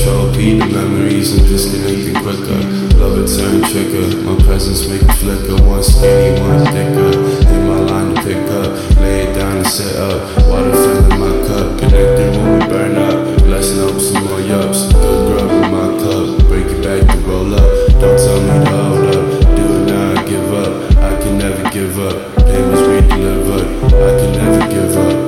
control people memories and disconnecting quicker. Love it turned trigger, my presence make it flicker. One skinny, one thicker. In my line to pick up, lay it down and sit up. Water filling my cup, connected when we burn up. Blessing up some more yups, no grub in my cup. Break it back to roll up. Don't tell me to hold up. Do it now, I give up. I can never give up. Pain was redelivered. I can never give up.